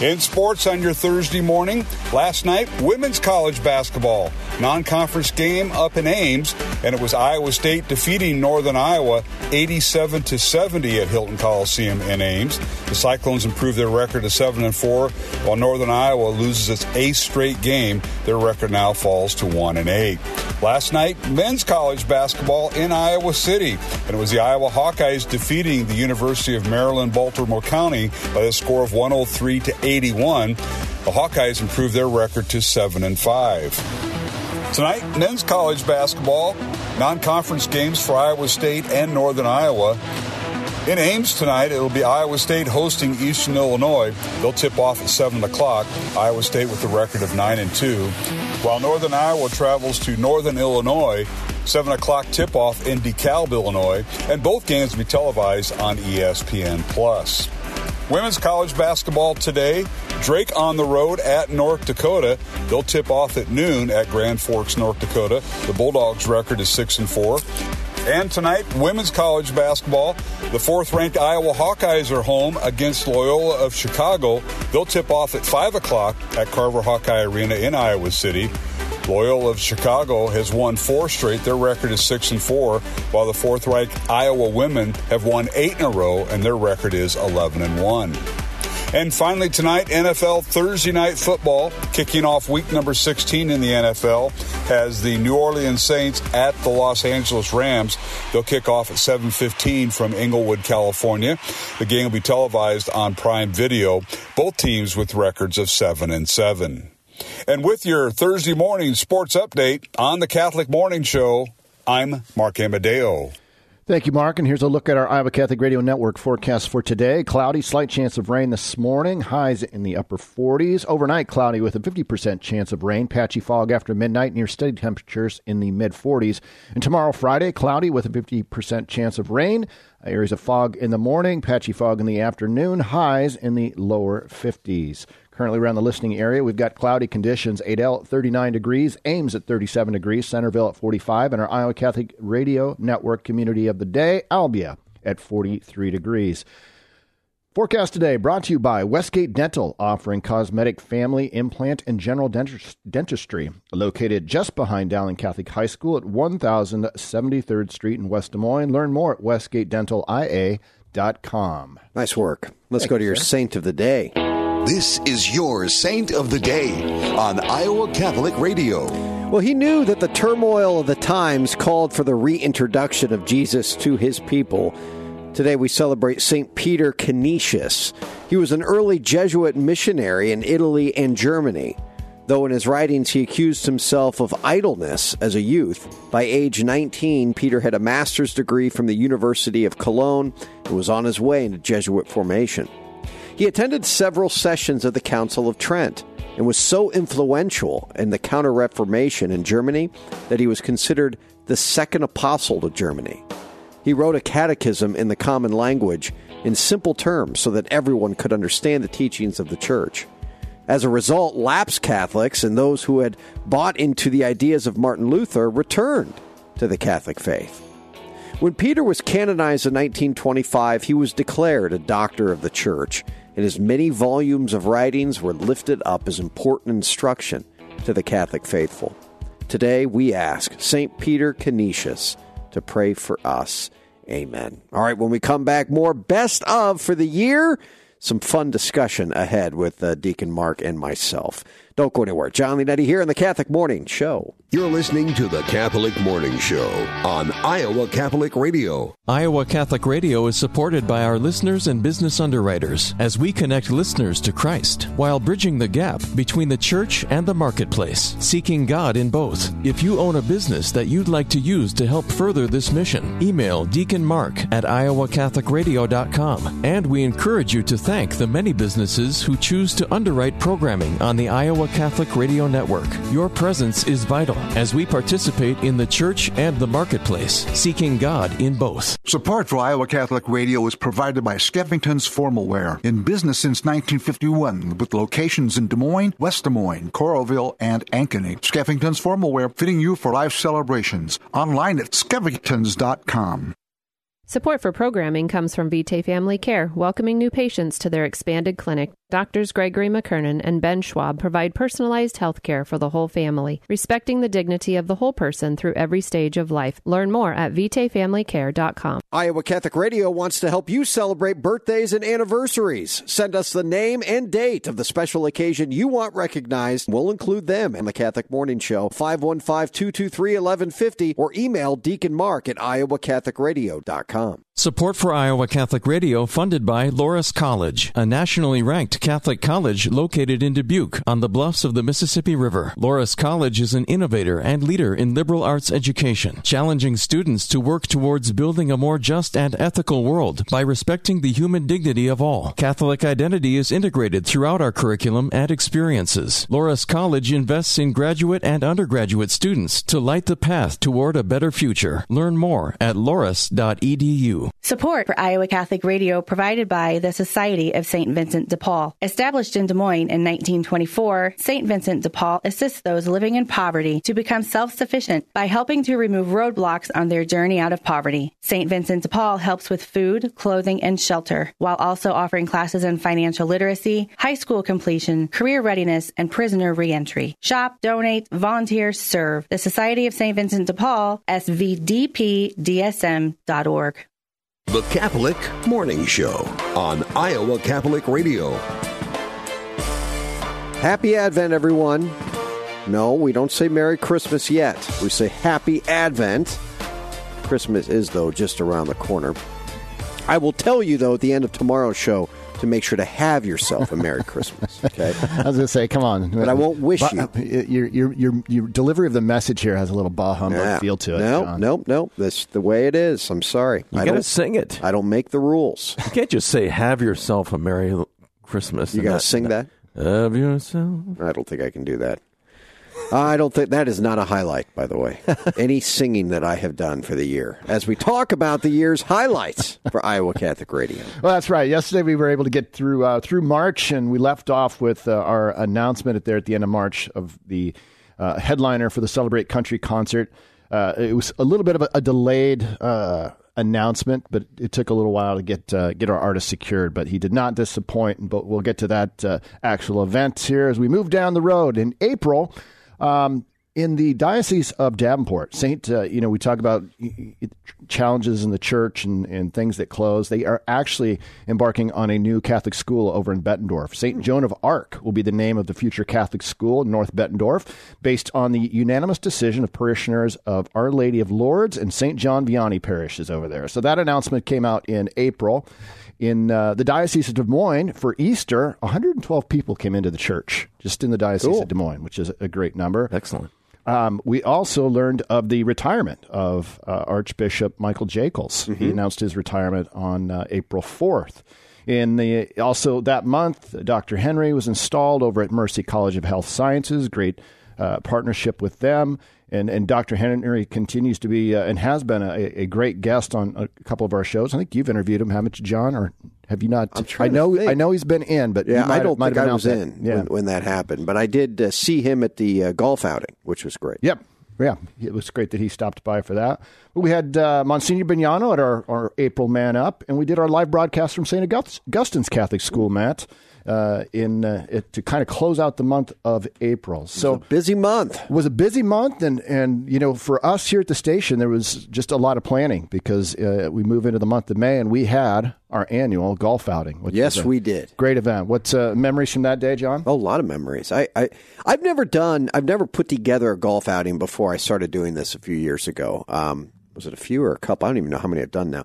In sports on your Thursday morning, last night, women's college basketball. Non conference game up in Ames, and it was Iowa State defeating Northern Iowa 87 to 70 at Hilton Coliseum in Ames. The Cyclones improved their record to 7 and 4, while Northern Iowa loses its eighth straight game. Their record now falls to 1 and 8. Last night, men's college basketball in Iowa City, and it was the Iowa Hawkeyes defeating the University of Maryland Baltimore County by the score of 103 to 81. The Hawkeyes improved their record to 7 and 5. Tonight, men's college basketball, non-conference games for Iowa State and Northern Iowa. In Ames tonight, it'll be Iowa State hosting Eastern Illinois. They'll tip off at 7 o'clock. Iowa State with a record of 9 and 2. While Northern Iowa travels to Northern Illinois, 7 o'clock tip off in DeKalb, Illinois. And both games will be televised on ESPN. Plus. Women's college basketball today. Drake on the road at North Dakota. They'll tip off at noon at Grand Forks, North Dakota. The Bulldogs' record is 6 and 4. And tonight, women's college basketball. The fourth ranked Iowa Hawkeyes are home against Loyola of Chicago. They'll tip off at 5 o'clock at Carver Hawkeye Arena in Iowa City. Loyola of Chicago has won four straight. Their record is six and four, while the fourth ranked Iowa women have won eight in a row, and their record is eleven and one. And finally, tonight, NFL Thursday Night Football, kicking off week number 16 in the NFL, has the New Orleans Saints at the Los Angeles Rams. They'll kick off at 7:15 from Inglewood, California. The game will be televised on Prime Video. Both teams with records of seven and seven. And with your Thursday morning sports update on the Catholic Morning Show, I'm Mark Amadeo. Thank you, Mark. And here's a look at our Iowa Catholic Radio Network forecast for today. Cloudy, slight chance of rain this morning, highs in the upper 40s. Overnight, cloudy with a 50% chance of rain, patchy fog after midnight, near steady temperatures in the mid 40s. And tomorrow, Friday, cloudy with a 50% chance of rain, areas of fog in the morning, patchy fog in the afternoon, highs in the lower 50s. Currently around the listening area, we've got cloudy conditions. Adel at 39 degrees, Ames at 37 degrees, Centerville at 45, and our Iowa Catholic Radio Network community of the day, Albia, at 43 degrees. Forecast today brought to you by Westgate Dental, offering cosmetic, family, implant, and general dentistry. Located just behind Dowling Catholic High School at 1073rd Street in West Des Moines. Learn more at westgatedentalia.com. Nice work. Let's Thank go to you, your sir. saint of the day. This is your Saint of the Day on Iowa Catholic Radio. Well, he knew that the turmoil of the times called for the reintroduction of Jesus to his people. Today we celebrate St. Peter Canisius. He was an early Jesuit missionary in Italy and Germany. Though in his writings he accused himself of idleness as a youth, by age 19, Peter had a master's degree from the University of Cologne and was on his way into Jesuit formation. He attended several sessions of the Council of Trent and was so influential in the Counter Reformation in Germany that he was considered the second apostle to Germany. He wrote a catechism in the common language in simple terms so that everyone could understand the teachings of the church. As a result, lapsed Catholics and those who had bought into the ideas of Martin Luther returned to the Catholic faith. When Peter was canonized in 1925, he was declared a doctor of the church, and his many volumes of writings were lifted up as important instruction to the Catholic faithful. Today, we ask St. Peter Canisius to pray for us. Amen. All right, when we come back, more best of for the year. some fun discussion ahead with uh, Deacon Mark and myself. Don't go anywhere. Jon Leonetti here in the Catholic Morning Show. You're listening to the Catholic Morning Show on Iowa Catholic Radio. Iowa Catholic Radio is supported by our listeners and business underwriters as we connect listeners to Christ while bridging the gap between the church and the marketplace, seeking God in both. If you own a business that you'd like to use to help further this mission, email Deacon Mark at iowacatholicradio.com. And we encourage you to thank the many businesses who choose to underwrite programming on the Iowa Catholic Radio Network. Your presence is vital as we participate in the church and the marketplace, seeking God in both. Support for Iowa Catholic Radio is provided by Skeffington's Formal Wear, in business since 1951, with locations in Des Moines, West Des Moines, Coralville, and Ankeny. Skeffington's Formal Wear, fitting you for life celebrations. Online at skeffingtons.com. Support for programming comes from Vitae Family Care, welcoming new patients to their expanded clinic. Doctors Gregory McKernan and Ben Schwab provide personalized health care for the whole family, respecting the dignity of the whole person through every stage of life. Learn more at VitaeFamilyCare.com. Iowa Catholic Radio wants to help you celebrate birthdays and anniversaries. Send us the name and date of the special occasion you want recognized. We'll include them in the Catholic Morning Show, 515-223-1150, or email Deacon Mark at iowacatholicradio.com com. Support for Iowa Catholic Radio funded by Loras College, a nationally ranked Catholic college located in Dubuque on the bluffs of the Mississippi River. Loras College is an innovator and leader in liberal arts education, challenging students to work towards building a more just and ethical world by respecting the human dignity of all. Catholic identity is integrated throughout our curriculum and experiences. Loras College invests in graduate and undergraduate students to light the path toward a better future. Learn more at loras.edu. Support for Iowa Catholic Radio provided by the Society of St. Vincent de Paul. Established in Des Moines in 1924, St. Vincent de Paul assists those living in poverty to become self-sufficient by helping to remove roadblocks on their journey out of poverty. St. Vincent de Paul helps with food, clothing, and shelter, while also offering classes in financial literacy, high school completion, career readiness, and prisoner reentry. Shop, donate, volunteer, serve. The Society of St. Vincent de Paul, svdpdsm.org. The Catholic Morning Show on Iowa Catholic Radio. Happy Advent, everyone. No, we don't say Merry Christmas yet. We say Happy Advent. Christmas is, though, just around the corner. I will tell you, though, at the end of tomorrow's show to make sure to have yourself a Merry (laughs) Christmas. Okay. I was going to say, come on, but I won't wish but, you. uh, Your, your your your delivery of the message here has a little bah humbug Yeah. feel to it. No, Jon. no, no. That's the way it is. I'm sorry. You I gotta don't sing it. I don't make the rules. You can't just say "Have yourself a merry Christmas." You got to not- sing that? Have yourself. I don't think I can do that. I don't think that is not a highlight, by the way. (laughs) Any singing that I have done for the year. As we talk about the year's highlights for Iowa Catholic Radio. Well, that's right. Yesterday we were able to get through uh, through March, and we left off with uh, our announcement at there at the end of March of the uh, headliner for the Celebrate Country concert. Uh, it was a little bit of a, a delayed uh, announcement, but it took a little while to get uh, get our artist secured. But he did not disappoint. But we'll get to that uh, actual event here as we move down the road in April. Um, in the diocese of Davenport, Saint, uh, you know, we talk about challenges in the church and, and things that close. They are actually embarking on a new Catholic school over in Bettendorf. Saint Joan of Arc will be the name of the future Catholic school in North Bettendorf, based on the unanimous decision of parishioners of Our Lady of Lourdes and Saint John Vianney parishes over there. So that announcement came out in April. In uh, the Diocese of Des Moines for Easter, 112 people came into the church just in the Diocese Cool. of Des Moines, which is a great number. Excellent. Um, we also learned of the retirement of uh, Archbishop Michael Jackels. He announced his retirement on uh, April 4th. In the also that month, Dr. Henry was installed over at Mercy College of Health Sciences. Great uh, partnership with them. And, and Dr. Henry continues to be uh, and has been a, a great guest on a couple of our shows. I think you've interviewed him, haven't you, Jon? Or have you not? trying I know. I know he's been in, but Yeah, might I don't might think have I was in. Yeah. when, when that happened, but I did uh, see him at the uh, golf outing, which was great. Yep. Yeah, it was great that he stopped by for that. We had uh, Monsignor Bignano at our, our April Man Up, and we did our live broadcast from St. August- Augustine's Catholic School, Matt, uh, in uh, it, to kind of close out the month of April. So busy month. Was a busy month, and and you know for us here at the station, there was just a lot of planning because uh, we move into the month of May, and we had our annual golf outing. Which Yes, we did. Great event. What uh, memories from that day, Jon? Oh, a lot of memories. I, I I've never done. I've never put together a golf outing before. I started doing this a few years ago. Um, was it a few or a couple? I don't even know how many I've done now.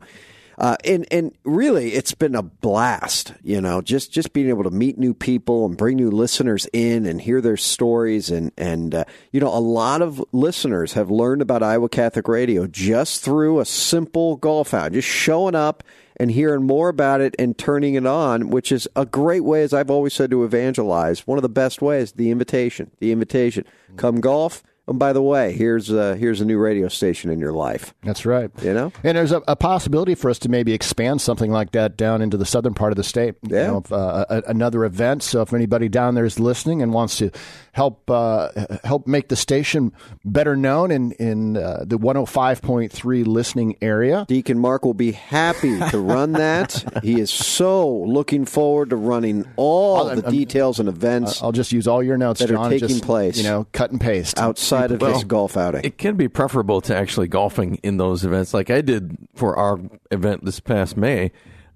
Uh, and and really, it's been a blast. You know, just just being able to meet new people and bring new listeners in and hear their stories and and uh, you know, a lot of listeners have learned about Iowa Catholic Radio just through a simple golf out, just showing up and hearing more about it and turning it on, which is a great way, as I've always said, to evangelize. One of the best ways, the invitation. The invitation. Come golf. And by the way, here's uh, here's a new radio station in your life. That's right. You know, and there's a, a possibility for us to maybe expand something like that down into the southern part of the state. Yeah. You know, if, uh, a, another event. So if anybody down there is listening and wants to help uh, help make the station better known in in uh, the 105.3 listening area, Deacon Mark will be happy to run that. he is so looking forward to running all I'll- the I'm- details and events. I'll just use all your notes that Jon, are taking just, place. You know, cut and paste outside of Well, this golf outing. It can be preferable to actually golfing in those events, like I did for our event this past May.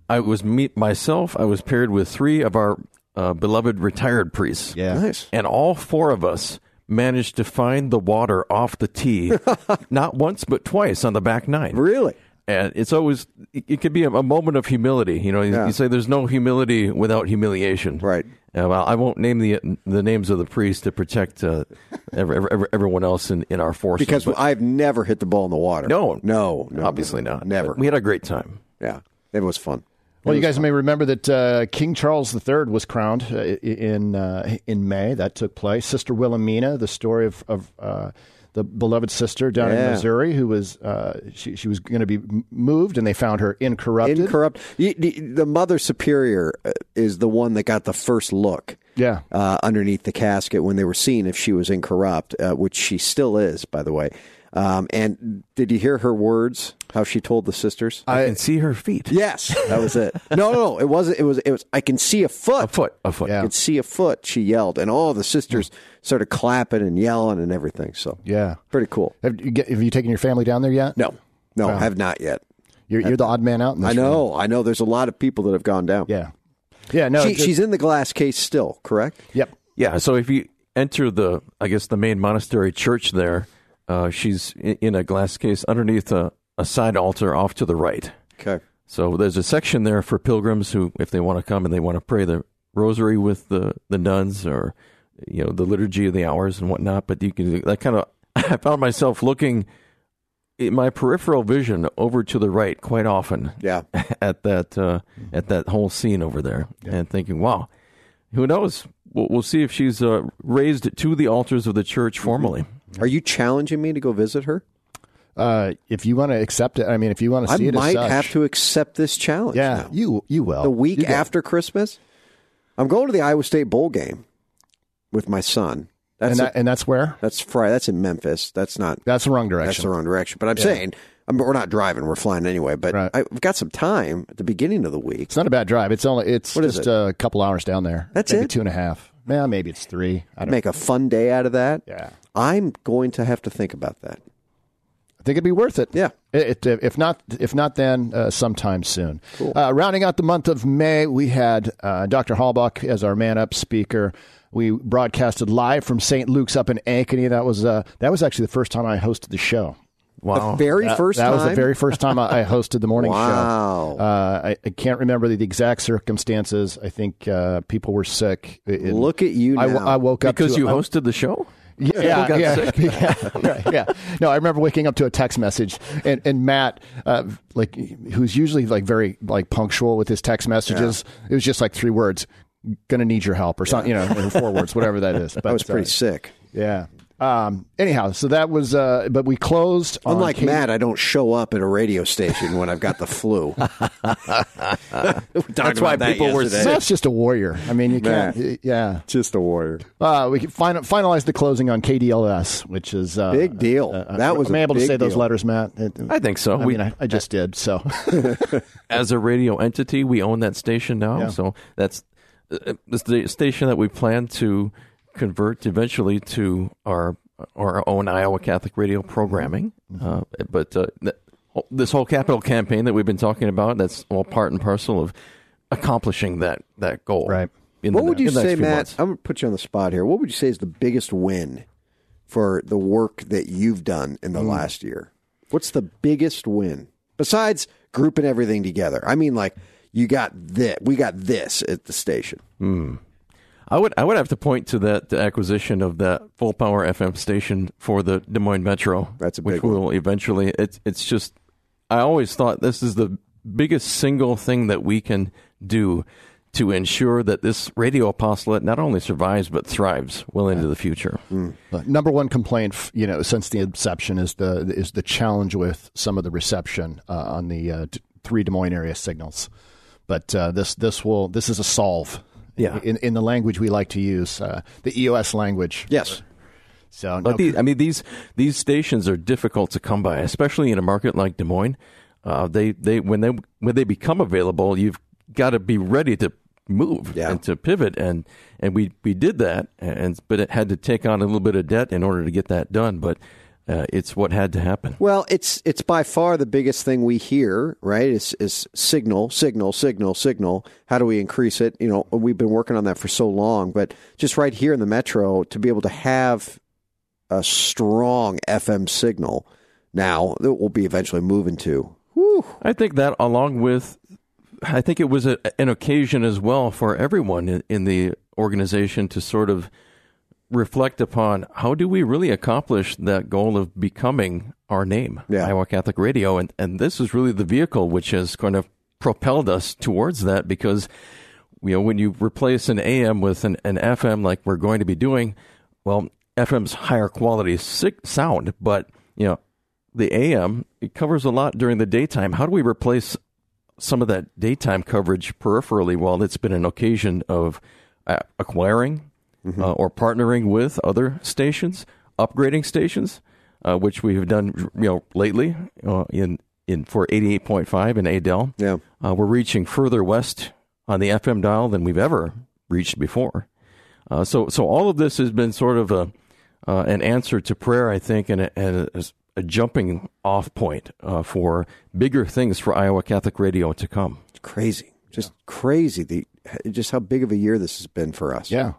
I was meet myself. I was paired with three of our uh, beloved retired priests. Yeah, nice. And all four of us managed to find the water off the tee, (laughs) not once but twice on the back nine. Really? And it's always it, it could be a, a moment of humility. You know, you, Yeah. you say there's no humility without humiliation. Right. Uh, well, I won't name the the names of the priests to protect uh, every, every, everyone else in, in our forces. because but- I've never hit the ball in the water. no, no, no, obviously no, not. Never. But we had a great time. Yeah, it was fun. Well, you guys may remember that uh, King Charles III was crowned uh, in uh, in May. That took place. Sister Wilhelmina, the story of, of uh, the beloved sister down in Missouri, who was uh, she, she was going to be moved, and they found her incorrupted. Incorrupt. The Mother Superior uh, is the one that got the first look. Yeah. Uh, underneath the casket when they were seeing if she was incorrupt, uh, which she still is, by the way. Um, and did you hear her words? How she told the sisters? I, can see her feet. Yes, that was it. No, no, no. It wasn't. It was. It was. I can see a foot. A foot. A foot. Yeah. I can see a foot. She yelled, and all the sisters started clapping and yelling and everything. So Yeah, pretty cool. Have you, get, have you taken your family down there yet? No, no, Wow. I have not yet. You're, you're the odd man out. In this I know. I know. There's a lot of people that have gone down. Yeah. Yeah. No, She, it's- she's in the glass case still. Correct. Yep. Yeah. So if you enter the, I guess the main monastery church there, uh, she's in, in a glass case underneath a, a side altar off to the right. Okay. So there's a section there for pilgrims who, if they want to come and they want to pray the rosary with the, the nuns or, you know, the liturgy of the hours and whatnot. But you can, that kind of, (laughs) I found myself looking in my peripheral vision over to the right quite often. Yeah. (laughs) At that, uh, at that whole scene over there and thinking, wow, who knows? We'll, we'll see if she's uh, raised to the altars of the church formally. Are you challenging me to go visit her? Uh, if you want to accept it, I mean, if you want to I see it, as might such, have to accept this challenge. Yeah, now. you you will. the week You after Christmas. I'm going to the Iowa State bowl game with my son. That's and, that, a- and that's where that's Friday. That's in Memphis. That's not. that's the wrong direction. That's the wrong direction. But I'm Yeah. saying, I mean, we're not driving. We're flying anyway. But I've got some time at the beginning of the week. It's not a bad drive. It's only it's What just it? a couple hours down there. That's maybe it? two and a half. Yeah, maybe it's three. I don't Make a fun day out of that. Yeah. I'm going to have to think about that. I think it'd be worth it. Yeah. It, it- if not, if not, then uh, sometime soon. Uh, rounding out the month of May, we had uh, Dr. Hallbach as our man up speaker. We broadcasted live from St. Luke's up in Ankeny. That was uh, that was actually the first time I hosted the show. Wow. The very That- first that was the very first time I, I hosted the morning show. Wow. show. Uh, I, I can't remember the, the exact circumstances. I think uh, people were sick. It- it- Look at you I, w- now. I woke up Because to you I- hosted the show? Yeah, yeah, got yeah, sick. (laughs) yeah, right, yeah. No, I remember waking up to a text message, and and Matt, uh, like who's usually like very like punctual with his text messages, it was just like three words: "Gonna need your help" or something, you know, or four words, whatever that is. (laughs) But I was pretty uh, sick. Yeah. Um, anyhow, so that was, uh, but we closed. on Unlike Kate- Matt, I don't show up at a radio station when I've got the flu. (laughs) That's why people were sick. Matt's just a warrior. I mean, you can't. Matt. Yeah. Just a warrior. Uh, we fin- finalized the closing on KDLS, which is uh, Big deal. uh, That was Am I a able to big say those letters, Matt? It- I think so. I We- mean, I, I just did. So (laughs) As a radio entity, we own that station now. Yeah. So that's uh, the station that we plan to convert eventually to our our own Iowa Catholic radio programming. Uh, but uh, th- this whole capital campaign that we've been talking about, that's all part and parcel of accomplishing that, that goal. Right. what would you say, Matt? I'm going to put you on the spot here. What would you say is the biggest win for the work that you've done in the Hmm. last year? What's the biggest win besides grouping everything together? I mean, like you got this, we got this at the station. Hmm. I would I would have to point to that the acquisition of that full power FM station for the Des Moines Metro. That's a which big one. will eventually. It's it's just I always thought this is the biggest single thing that we can do to ensure that this radio apostolate not only survives but thrives well into the future. Uh, number one complaint, you know, since the inception is the is the challenge with some of the reception uh, on the uh, three Des Moines area signals. But uh, this this will this is a solve. Yeah. In in the language we like to use, uh, the EOS language. Yes. So But no- these, I mean, these these stations are difficult to come by, especially in a market like Des Moines. Uh, they they when they when they become available, you've got to be ready to move and to pivot, and and we we did that, and but it had to take on a little bit of debt in order to get that done. But uh, it's what had to happen. Well, it's it's by far the biggest thing we hear, right? Is is signal, signal, signal, signal. How do we increase it? You know, we've been working on that for so long, but just right here in the metro to be able to have a strong FM signal now that we'll be eventually moving to. I think that, along with, I think it was a, an occasion as well for everyone in, in the organization to sort of reflect upon how do we really accomplish that goal of becoming our name, Iowa Catholic Radio, and and this is really the vehicle which has kind of propelled us towards that because you know when you replace an AM with an, an FM like we're going to be doing, well, FM's higher quality si- sound, but you know the AM it covers a lot during the daytime. How do we replace some of that daytime coverage peripherally while it's been an occasion of uh, acquiring uh, or partnering with other stations, upgrading stations, uh, which we have done you know lately uh, in in for 88.5 in Adel. Yeah. Uh, we're reaching further west on the FM dial than we've ever reached before. Uh, so so all of this has been sort of a uh, an answer to prayer, I think, and a, and a, a jumping off point uh, for bigger things for Iowa Catholic Radio to come. It's crazy, just crazy. The just how big of a year this has been for us. Yeah,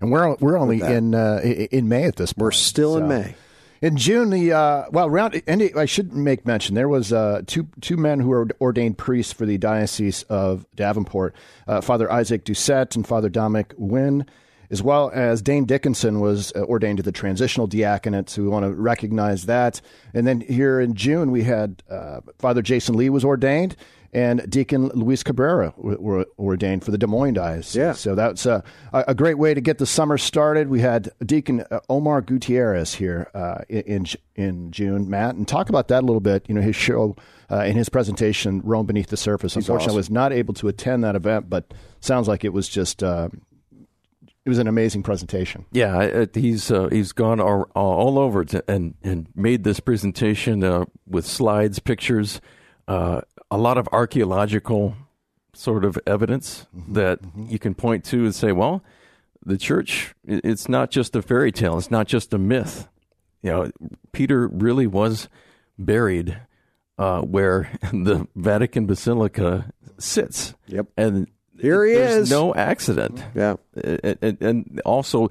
and we're we're only in uh, in May at this point. We're still in May. In June, the uh, well, around and I should make mention there was uh, two two men who were ordained priests for the diocese of Davenport, uh, Father Isaac Doucette and Father Dominic Wynn, as well as Dane Dickinson was uh, ordained to the transitional diaconate. So we want to recognize that. And then here in June, we had uh, Father Jason Lee was ordained. And Deacon Luis Cabrera were, were ordained for the Des Moines Diocese. Yeah. So that's a, a great way to get the summer started. We had Deacon uh, Omar Gutierrez here uh, in in June, Matt, and talk about that a little bit. You know, his show uh, in his presentation, Rome Beneath the Surface. He's Unfortunately, awesome. was not able to attend that event, but sounds like it was just uh, it was an amazing presentation. Yeah, I- I- he's uh, he's gone all, all over and and made this presentation uh, with slides, pictures, uh, a lot of archaeological sort of evidence that you can point to and say, well, the church, it's not just a fairy tale, it's not just a myth. You know, Peter really was buried uh, where (laughs) the Vatican Basilica sits. Yep, and Here he there's is. No accident. Yeah, and, and- and also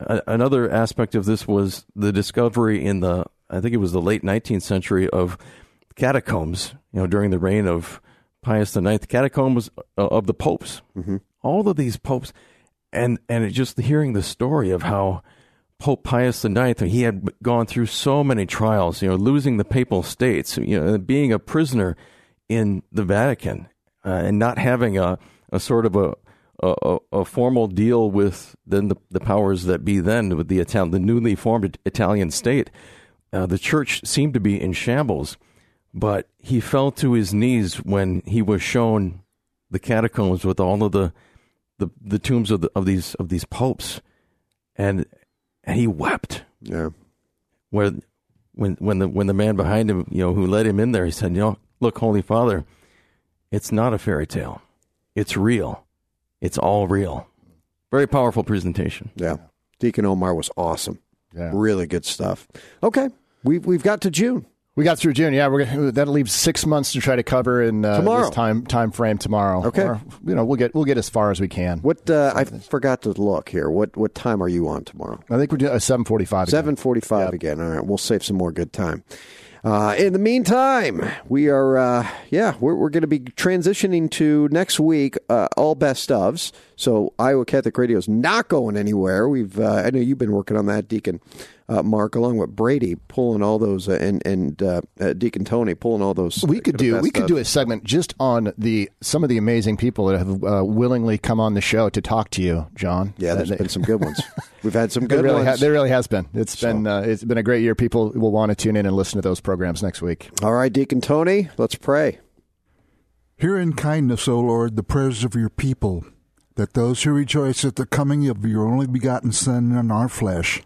another aspect of this was the discovery in the I think it was the late 19th century of catacombs. You know, during the reign of Pius IX, catacombs uh, of the popes. Mm-hmm. All of these popes, and and it just hearing the story of how Pope Pius IX, he had gone through so many trials. You know, losing the papal states. You know, being a prisoner in the Vatican uh, and not having a, a sort of a, a a formal deal with then the, the powers that be then with the Italian the newly formed Italian state. Uh, the church seemed to be in shambles, but he fell to his knees when he was shown the catacombs with all of the the, the tombs of the, of these of these popes, and and he wept. Yeah. Where when when the when the man behind him, you know, who led him in there, he said, "You know, look, Holy Father, it's not a fairy tale. It's real. it's all real. Very powerful presentation. Yeah. Deacon Omar was awesome. Yeah. Really good stuff. Okay. We've, we've got to June. We got through June. Yeah, we're gonna, that'll leave six months to try to cover in uh, Tomorrow. this time time frame tomorrow. Okay. Or, you know, we'll get we'll get as far as we can. What uh, I forgot to look here. What what time are you on tomorrow? I think we're doing uh, seven forty five. Seven forty-five again. All right, we'll save some more good time. Uh, in the meantime, we are uh, yeah we're, we're going to be transitioning to next week uh, all best ofs. So Iowa Catholic Radio is not going anywhere. We've uh, I know you've been working on that, Deacon uh, Mark, along with Brady, pulling all those uh, and and uh, uh, Deacon Tony pulling all those. We could do we could do a segment just on the some of the amazing people that have uh, willingly come on the show to talk to you, Jon. Yeah, there's They- been some good ones. We've had some (laughs) There good really, ones. ha- there really has been. It's been uh, it's been a great year. People will want to tune in and listen to those programs next week. All right, Deacon Tony, let's pray. Hear in kindness, O Lord, the prayers of your people, that those who rejoice at the coming of your only begotten Son in our flesh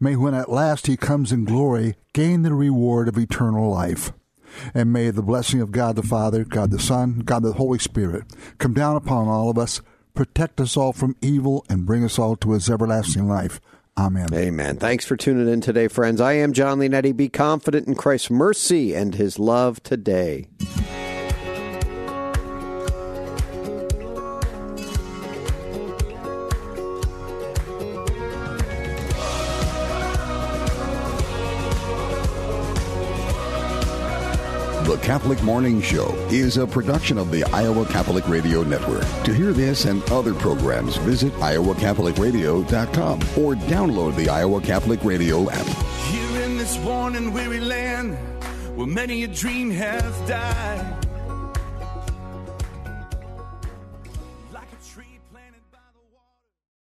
may, when at last he comes in glory, gain the reward of eternal life. And may the blessing of God the Father, God the Son, God the Holy Spirit come down upon all of us, protect us all from evil, and bring us all to his everlasting life. Amen. Amen. Thanks for tuning in today, friends. I am Jon Leonetti. Be confident in Christ's mercy and his love today. Catholic Morning Show is a production of the Iowa Catholic Radio Network. To hear this and other programs, visit iowacatholicradio.com or download the Iowa Catholic Radio app. Here in this worn and weary land, where many a dream hath died.